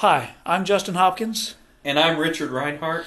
Hi, I'm Justin Hopkins, And I'm Richard Reinhardt.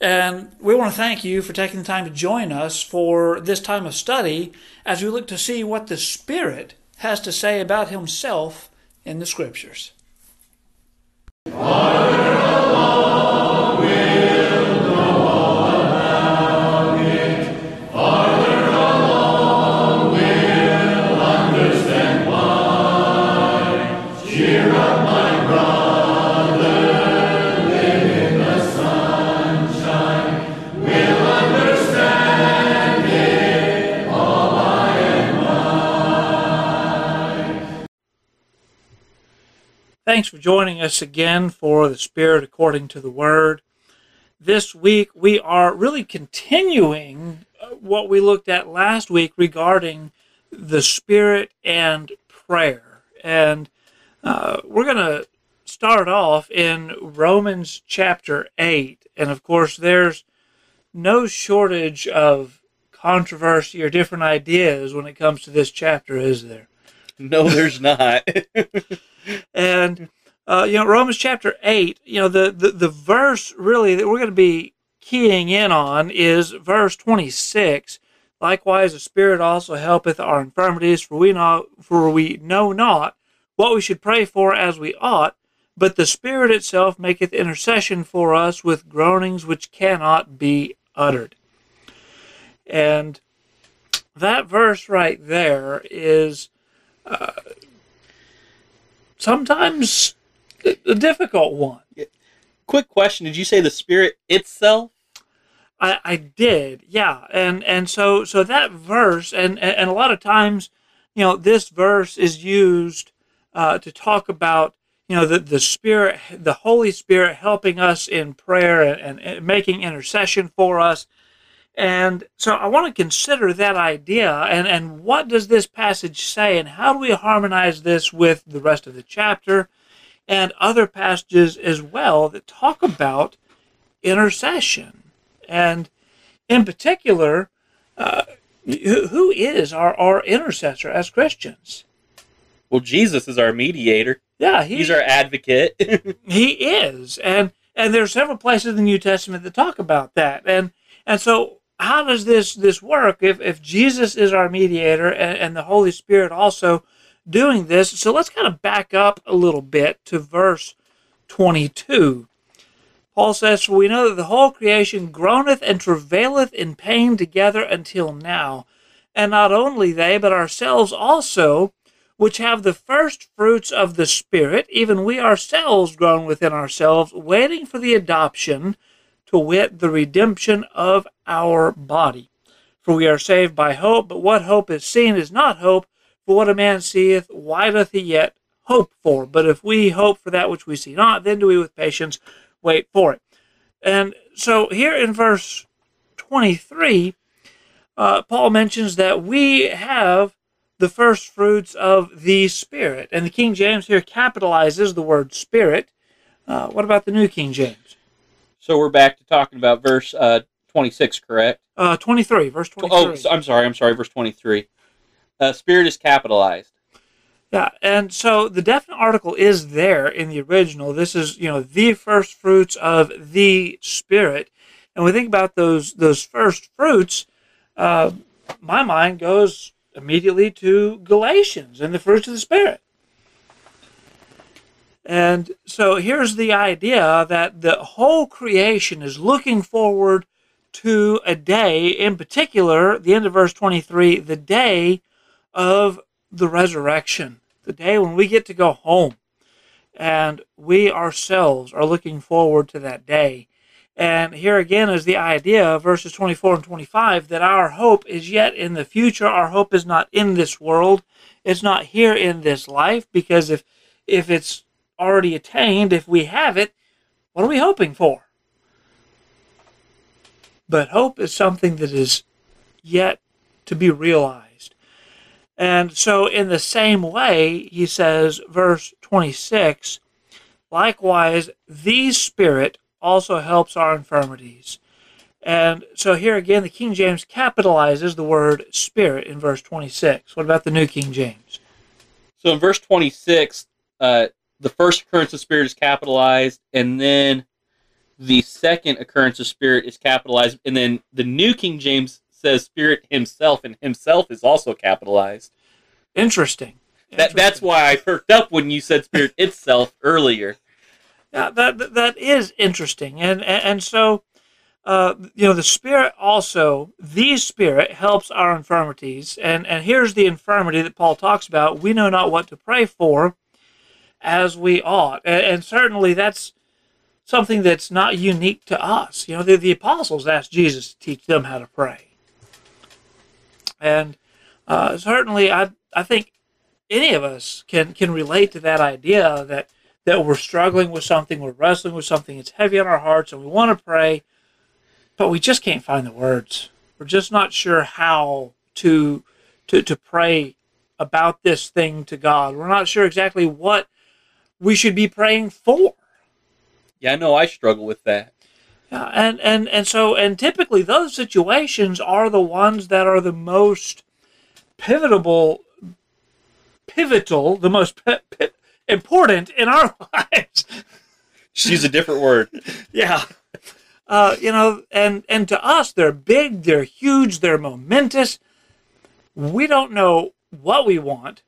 and we want to thank you for taking the time to join us for this time of study as we look to see what the Spirit has to say about Himself in the Scriptures. Thanks for joining us again for the Spirit according to the Word. This week we are really continuing uh, what we looked at last week regarding the Spirit and prayer. And uh, we're going to start off in Romans chapter 8. And of course, there's no shortage of controversy or different ideas when it comes to this chapter, is there? No, there's not. And uh, you know, Romans chapter eight, you know, the, the, the verse really that we're going to be keying in on is verse twenty six. Likewise, the Spirit also helpeth our infirmities, for we know for we know not what we should pray for as we ought, but the Spirit itself maketh intercession for us with groanings which cannot be uttered. And that verse right there is uh, sometimes a difficult one. Quick question: Did you say the Spirit itself? I, I did, yeah, and and so so that verse, and and, a lot of times, you know, this verse is used uh, to talk about you know the the Spirit, the Holy Spirit helping us in prayer and, and making intercession for us. And so I want to consider that idea and, and what does this passage say and how do we harmonize this with the rest of the chapter and other passages as well that talk about intercession. And in particular, uh, who is our, our intercessor as Christians? Well, Jesus is our mediator. Yeah, he, He's our advocate. he is. And and there's several places in the New Testament that talk about that. And and so how does this this work if, if Jesus is our mediator and, and the Holy Spirit also doing this? So let's kind of back up a little bit to verse 22. Paul says, For we know that the whole creation groaneth and travaileth in pain together until now. And not only they, but ourselves also, which have the first fruits of the Spirit, even we ourselves groan within ourselves, waiting for the adoption, to wit, the redemption of our body. For we are saved by hope, but what hope is seen is not hope, for what a man seeth, why doth he yet hope for? But if we hope for that which we see not, then do we with patience wait for it. And so here in verse 23, uh, Paul mentions that we have the first fruits of the Spirit. And the King James here capitalizes the word Spirit. Uh, what about the New King James? So we're back to talking about verse uh, 26, correct? Uh, 23, verse 23. Oh, so- I'm sorry. I'm sorry. Verse 23. Uh, Spirit is capitalized. Yeah, and so the definite article is there in the original. This is, you know, the first fruits of the Spirit. And we think about those those first fruits, uh, my mind goes immediately to Galatians and the fruits of the Spirit. And so here's the idea that the whole creation is looking forward to a day, in particular, the end of verse 23, the day of the resurrection, the day when we get to go home. And we ourselves are looking forward to that day. And here again is the idea, verses 24 and 25, that our hope is yet in the future. Our hope is not in this world. It's not here in this life, because if if it's already attained, if we have it, what are we hoping for? But hope is something that is yet to be realized. And so, in the same way, he says, verse 26 likewise, the Spirit also helps our infirmities. And so, here again, the King James capitalizes the word Spirit in verse 26. What about the New King James? So in verse 26, uh, the first occurrence of spirit is capitalized, and then the second occurrence of spirit is capitalized, and then the New King James says spirit himself, and himself is also capitalized. Interesting. That that's why I perked up when you said spirit itself earlier. Yeah, that that- that is interesting, and and, and so. Uh, you know the spirit also the spirit helps our infirmities and and here's the infirmity that paul talks about we know not what to pray for as we ought and, and certainly that's something that's not unique to us you know the, the apostles asked jesus to teach them how to pray and uh, certainly i i think any of us can can relate to that idea that that we're struggling with something we're wrestling with something it's heavy on our hearts and we want to pray but we just can't find the words. We're just not sure how to to to pray about this thing to God. We're not sure exactly what we should be praying for. Yeah, I know I struggle with that. Yeah, and and and so and typically those situations are the ones that are the most pivotal, pivotal, the most pi- pi- important in our lives. Use a different word. Yeah. Uh, you know, and and to us, they're big, they're huge, they're momentous. We don't know what we want.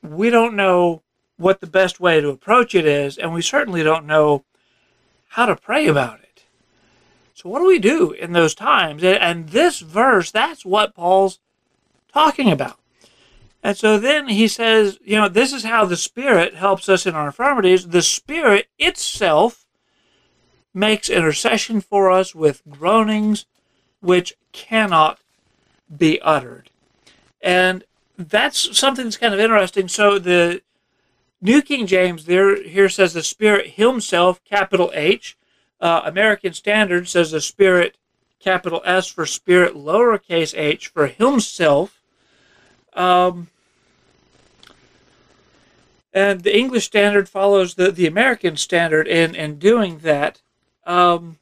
We don't know what the best way to approach it is, and we certainly don't know how to pray about it. So, what do we do in those times? And, this verse, that's what Paul's talking about. And so then he says, you know, this is how the Spirit helps us in our infirmities. The Spirit itself makes intercession for us with groanings which cannot be uttered. And that's something that's kind of interesting. So the New King James there here says the Spirit Himself, capital H. Uh, American Standard says the Spirit, capital S for Spirit, lowercase h for Himself. Um, and the English Standard follows the, the American Standard in, in doing that. Um,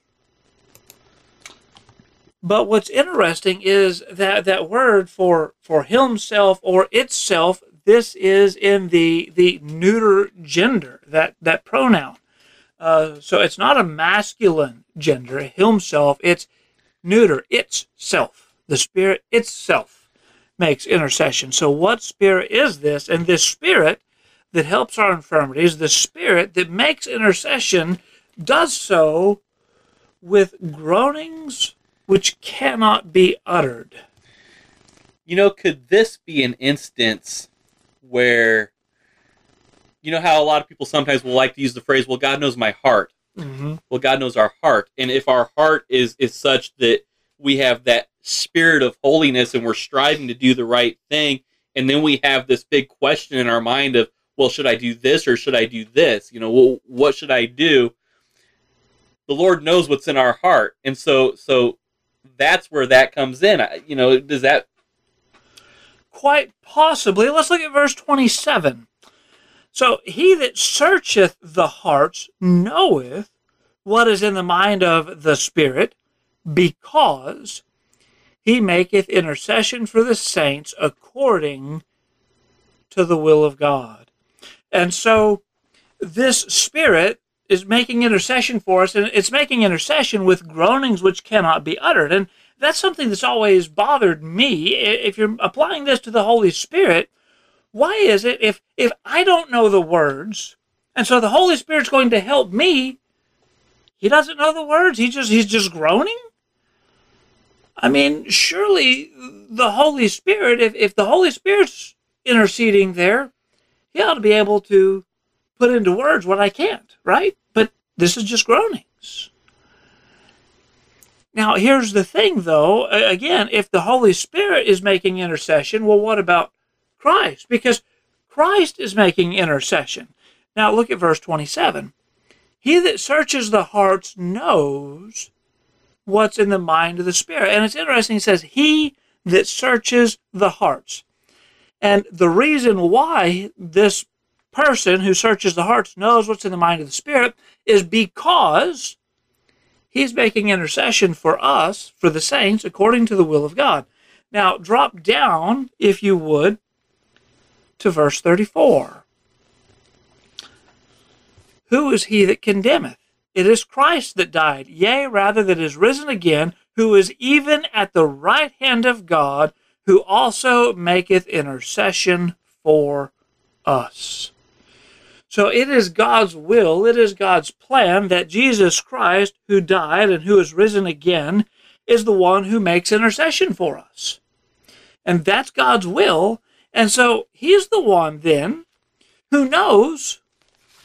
but what's interesting is that that word for for himself or itself, this is in the the neuter gender, that that pronoun. Uh, so it's not a masculine gender, himself. It's neuter, it's self. The spirit itself makes intercession. So what spirit is this? And this spirit that helps our infirmities, the spirit that makes intercession, does so with groanings which cannot be uttered. You know, could this be an instance where, you know, how a lot of people sometimes will like to use the phrase, "Well, God knows my heart." Mm-hmm. Well, God knows our heart, and if our heart is is such that we have that spirit of holiness and we're striving to do the right thing, and then we have this big question in our mind of, "Well, should I do this or should I do this?" You know, well, what should I do? The Lord knows what's in our heart, and so so that's where that comes in. I- You know, does that Quite possibly. Let's look at verse 27. So, he that searcheth the hearts knoweth what is in the mind of the Spirit, because he maketh intercession for the saints according to the will of God. And so, this Spirit is making intercession for us, and it's making intercession with groanings which cannot be uttered. And that's something that's always bothered me. If you're applying this to the Holy Spirit, why is it if if I don't know the words, and so the Holy Spirit's going to help me, he doesn't know the words. He just he's just groaning. I mean, surely the Holy Spirit, if, if the Holy Spirit's interceding there, he ought to be able to put into words what I can't, right? But this is just groanings. Now, here's the thing, though. Again, if the Holy Spirit is making intercession, well, what about Christ? Because Christ is making intercession. Now, look at verse 27. He that searches the hearts knows what's in the mind of the Spirit. And it's interesting, he says, He that searches the hearts. And the reason why this person who searches the hearts knows what's in the mind of the Spirit is because he's making intercession for us, for the saints, according to the will of God. Now, drop down, if you would, to verse 34. who is he that condemneth? It is Christ that died, yea, rather that is risen again, who is even at the right hand of God, who also maketh intercession for us. So it is God's will, it is God's plan that Jesus Christ, who died and who is risen again, is the one who makes intercession for us. And that's God's will. And so he's the one then who knows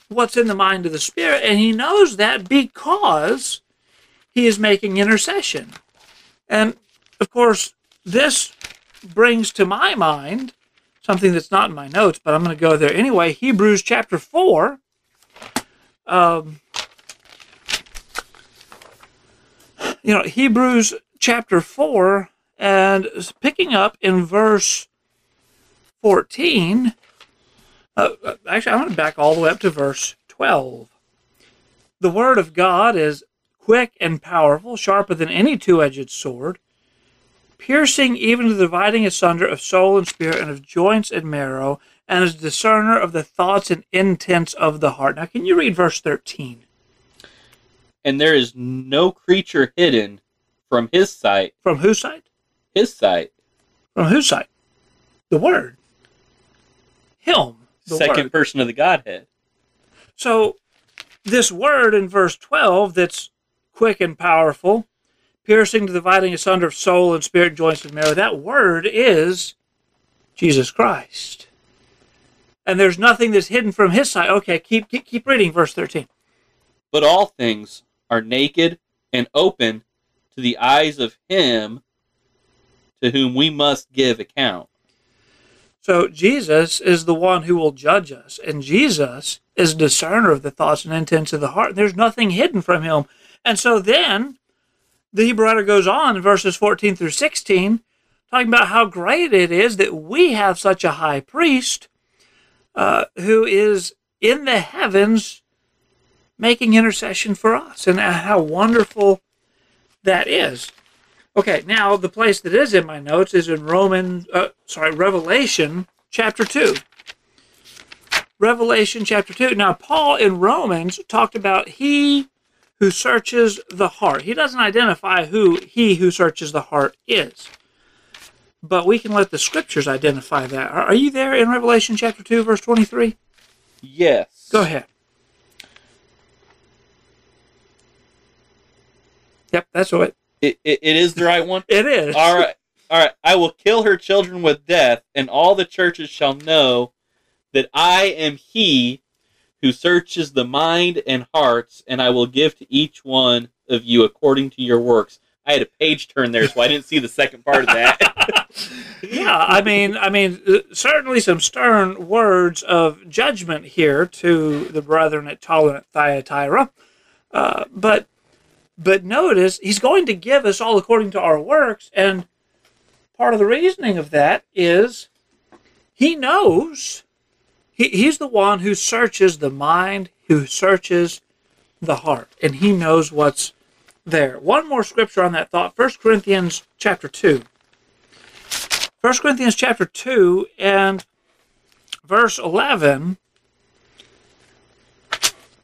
what's in the mind of the Spirit, and he knows that because he is making intercession. And of course, this brings to my mind something that's not in my notes, but I'm going to go there anyway. Hebrews chapter 4. Um, you know, Hebrews chapter 4, and picking up in verse 14. Uh, uh actually, I'm going to back all the way up to verse 12. The word of God is quick and powerful, sharper than any two edged sword, piercing even to the dividing asunder of soul and spirit and of joints and marrow, and is discerner of the thoughts and intents of the heart. Now, can you read verse 13? And there is no creature hidden from his sight. From whose sight? His sight. From whose sight? The Word. Him. The Second word. person of the Godhead. So, this word in verse 12 that's quick and powerful, piercing to the dividing asunder of soul and spirit, joints and marrow, that word is Jesus Christ. And there's nothing that's hidden from his sight. Okay, keep, keep, keep reading verse 13. But all things are naked and open to the eyes of him to whom we must give account. So Jesus is the one who will judge us, and Jesus is a discerner of the thoughts and intents of the heart. There's nothing hidden from him. And so then the Hebrew writer goes on verses 14 through 16, talking about how great it is that we have such a high priest uh, who is in the heavens making intercession for us, and how wonderful that is. Okay, now the place that is in my notes is in Roman, uh, sorry, Revelation chapter 2. Revelation chapter 2. Now, Paul in Romans talked about he who searches the heart. He doesn't identify who he who searches the heart is. But we can let the scriptures identify that. Are, you there in Revelation chapter 2, verse 23? Yes. Go ahead. Yep, that's what It, it, it is the right one? it is. All right. All right. I will kill her children with death, and all the churches shall know that I am he who searches the mind and hearts, and I will give to each one of you according to your works. I had a page turn there, so I didn't see the second part of that. yeah, I mean, I mean, uh, certainly some stern words of judgment here to the brethren at Tolerant Thyatira, uh, but but notice he's going to give us all according to our works, and part of the reasoning of that is he knows he, he's the one who searches the mind, who searches the heart, and he knows what's there. One more scripture on that thought. 1 Corinthians chapter 2. 1 Corinthians chapter 2 and verse 11,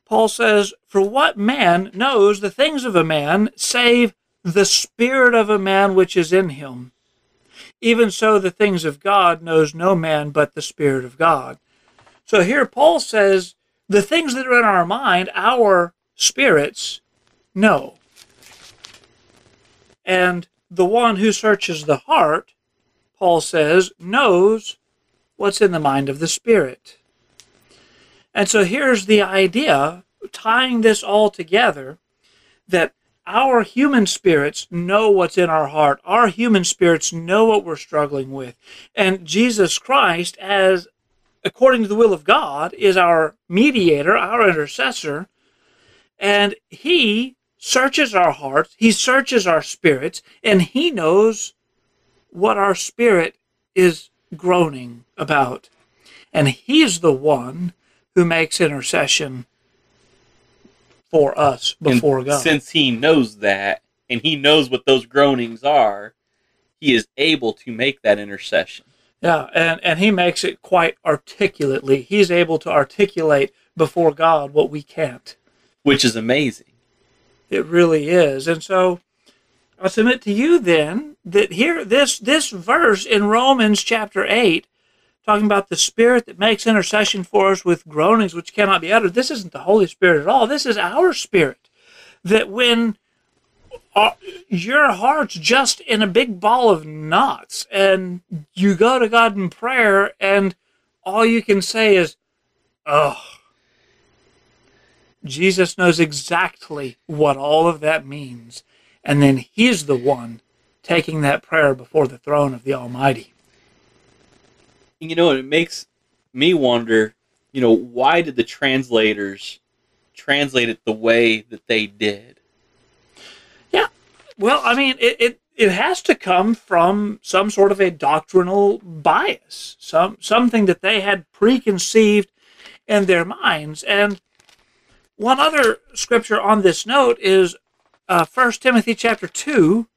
Paul says, For what man knows the things of a man save the spirit of a man which is in him? Even so, the things of God knows no man but the Spirit of God. So here Paul says, the things that are in our mind, our spirits know. And the one who searches the heart, Paul says, knows what's in the mind of the Spirit. And so here's the idea, tying this all together, that our human spirits know what's in our heart. Our human spirits know what we're struggling with. And Jesus Christ, as according to the will of God, is our mediator, our intercessor, and he searches our hearts, he searches our spirits, and he knows what our spirit is groaning about. And he's the one who makes intercession for us before And God. Since he knows that, and he knows what those groanings are, he is able to make that intercession. Yeah, and, and he makes it quite articulately. He's able to articulate before God what we can't. which is amazing. It really is. And so I submit to you then that here this this verse in Romans chapter 8 talking about the spirit that makes intercession for us with groanings which cannot be uttered. This isn't the Holy Spirit at all. This is our spirit that when uh, your heart's just in a big ball of knots and you go to God in prayer and all you can say is, "Oh, Jesus knows exactly what all of that means. And then he's the one taking that prayer before the throne of the Almighty. You know, it makes me wonder, you know, why did the translators translate it the way that they did? Well, I mean, it, it, it has to come from some sort of a doctrinal bias, some something that they had preconceived in their minds. And one other scripture on this note is uh, 1 Timothy chapter 2.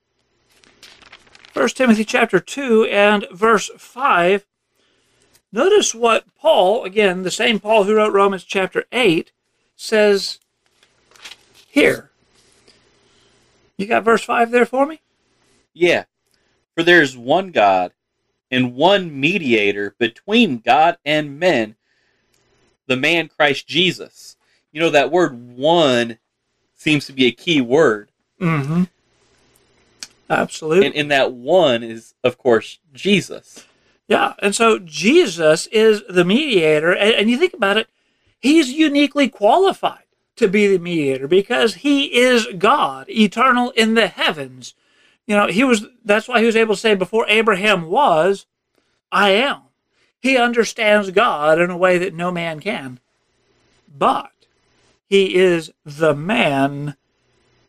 1 Timothy chapter 2 and verse 5. Notice what Paul, again, the same Paul who wrote Romans chapter 8, says here. You got verse 5 there for me? Yeah. For there is one God and one mediator between God and men, the man Christ Jesus. You know, that word one seems to be a key word. Mm-hmm. Absolutely. And, and that one is, of course, Jesus. Yeah, and so Jesus is the mediator, and, and you think about it, he's uniquely qualified to be the mediator because he is God, eternal in the heavens. You know, he was that's why he was able to say before Abraham was, I am. He understands God in a way that no man can. But he is the man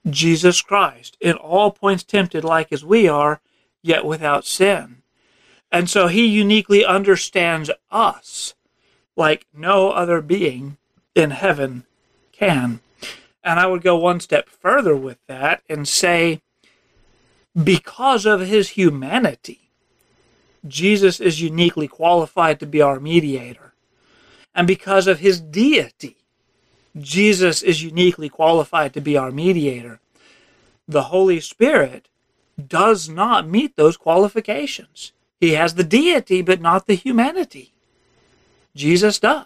Jesus Christ, in all points tempted like as we are, yet without sin. And so he uniquely understands us like no other being in heaven can. And I would go one step further with that and say, because of his humanity, Jesus is uniquely qualified to be our mediator. And because of his deity, Jesus is uniquely qualified to be our mediator. The Holy Spirit does not meet those qualifications. He has the deity, but not the humanity. Jesus does.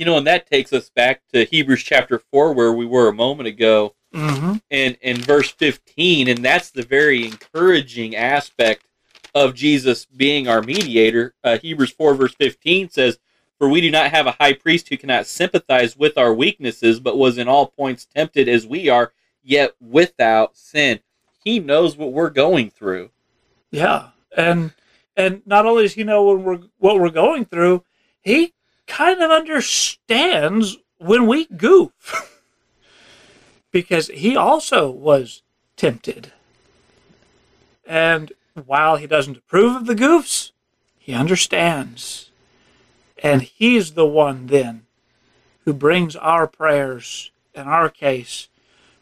You know, and that takes us back to Hebrews chapter 4, where we were a moment ago, Mm-hmm. and, and verse 15. And that's the very encouraging aspect of Jesus being our mediator. Uh, Hebrews 4, verse 15 says, For we do not have a high priest who cannot sympathize with our weaknesses, but was in all points tempted as we are, yet without sin. He knows what we're going through. Yeah, and and not only does he know when we're what we're going through, he kind of understands when we goof, because he also was tempted. And while he doesn't approve of the goofs, he understands, and he's the one then who brings our prayers in our case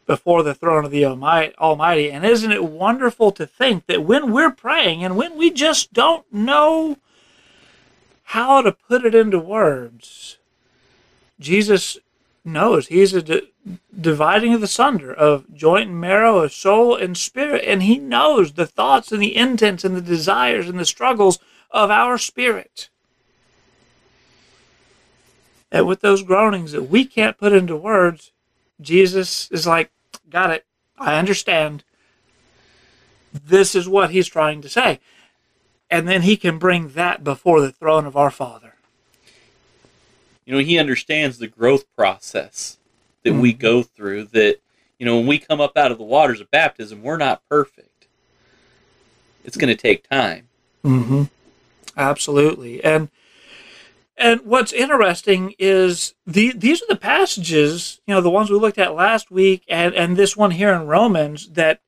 before the throne of the Almighty. And isn't it wonderful to think that when we're praying and when we just don't know how to put it into words, Jesus knows. He's a di- dividing of the sunder of joint and marrow, of soul and spirit, and He knows the thoughts and the intents and the desires and the struggles of our spirit. And with those groanings that we can't put into words, Jesus is like, Got it. I understand. This is what he's trying to say. And then he can bring that before the throne of our Father. You know, he understands the growth process that we go through. That, you know, when we come up out of the waters of baptism, we're not perfect. It's going to take time. Mm-hmm. Absolutely. And and what's interesting is the, these are the passages, you know, the ones we looked at last week and, and this one here in Romans that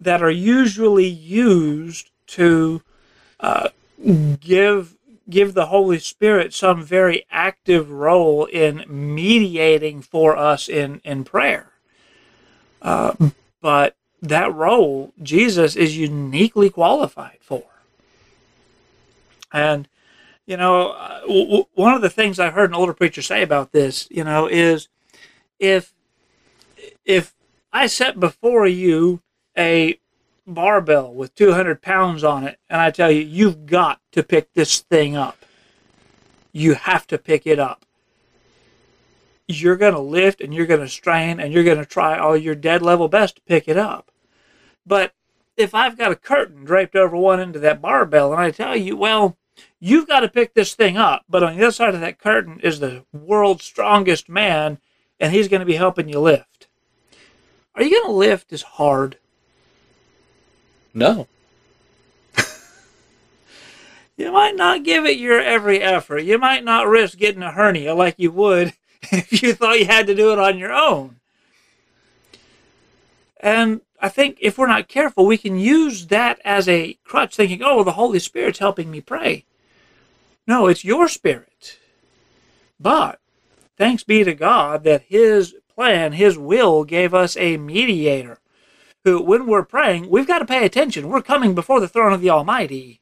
that are usually used to give give the Holy Spirit some very active role in mediating for us in in prayer. Uh, but that role Jesus is uniquely qualified for. And You know, uh, one of the things I heard an older preacher say about this, you know, is if if I set before you a barbell with 200 pounds on it, and I tell you, you've got to pick this thing up. You have to pick it up. You're going to lift and you're going to strain and you're going to try all your dead level best to pick it up. But if I've got a curtain draped over one end of that barbell and I tell you, well, you've got to pick this thing up, but on the other side of that curtain is the world's strongest man and he's going to be helping you lift. Are you going to lift as hard? No. You might not give it your every effort. You might not risk getting a hernia like you would if you thought you had to do it on your own. And I think if we're not careful, we can use that as a crutch, thinking, oh, the Holy Spirit's helping me pray. No, it's your spirit. But thanks be to God that His plan, His will gave us a mediator who, when we're praying, we've got to pay attention. We're coming before the throne of the Almighty.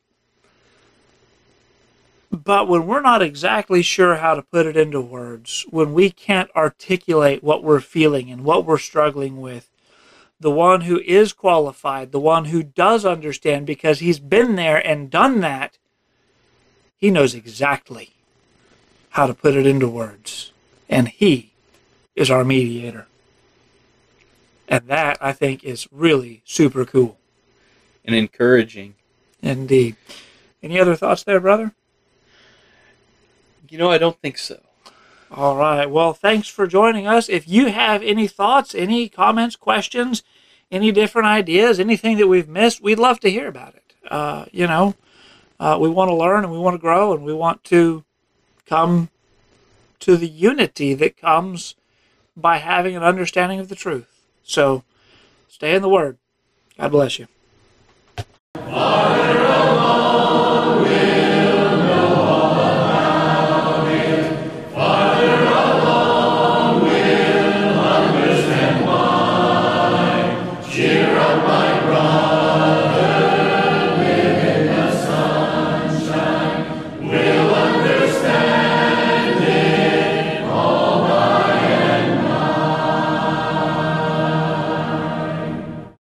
But when we're not exactly sure how to put it into words, when we can't articulate what we're feeling and what we're struggling with, the one who is qualified, the one who does understand because he's been there and done that, he knows exactly how to put it into words. And he is our mediator. And that, I think, is really super cool. And encouraging. Indeed. Any other thoughts there, brother? You know, I don't think so. All right. Well, thanks for joining us. If you have any thoughts, any comments, questions, any different ideas, anything that we've missed, we'd love to hear about it. Uh, you know, uh, we want to learn and we want to grow and we want to come to the unity that comes by having an understanding of the truth. So stay in the Word. God bless you.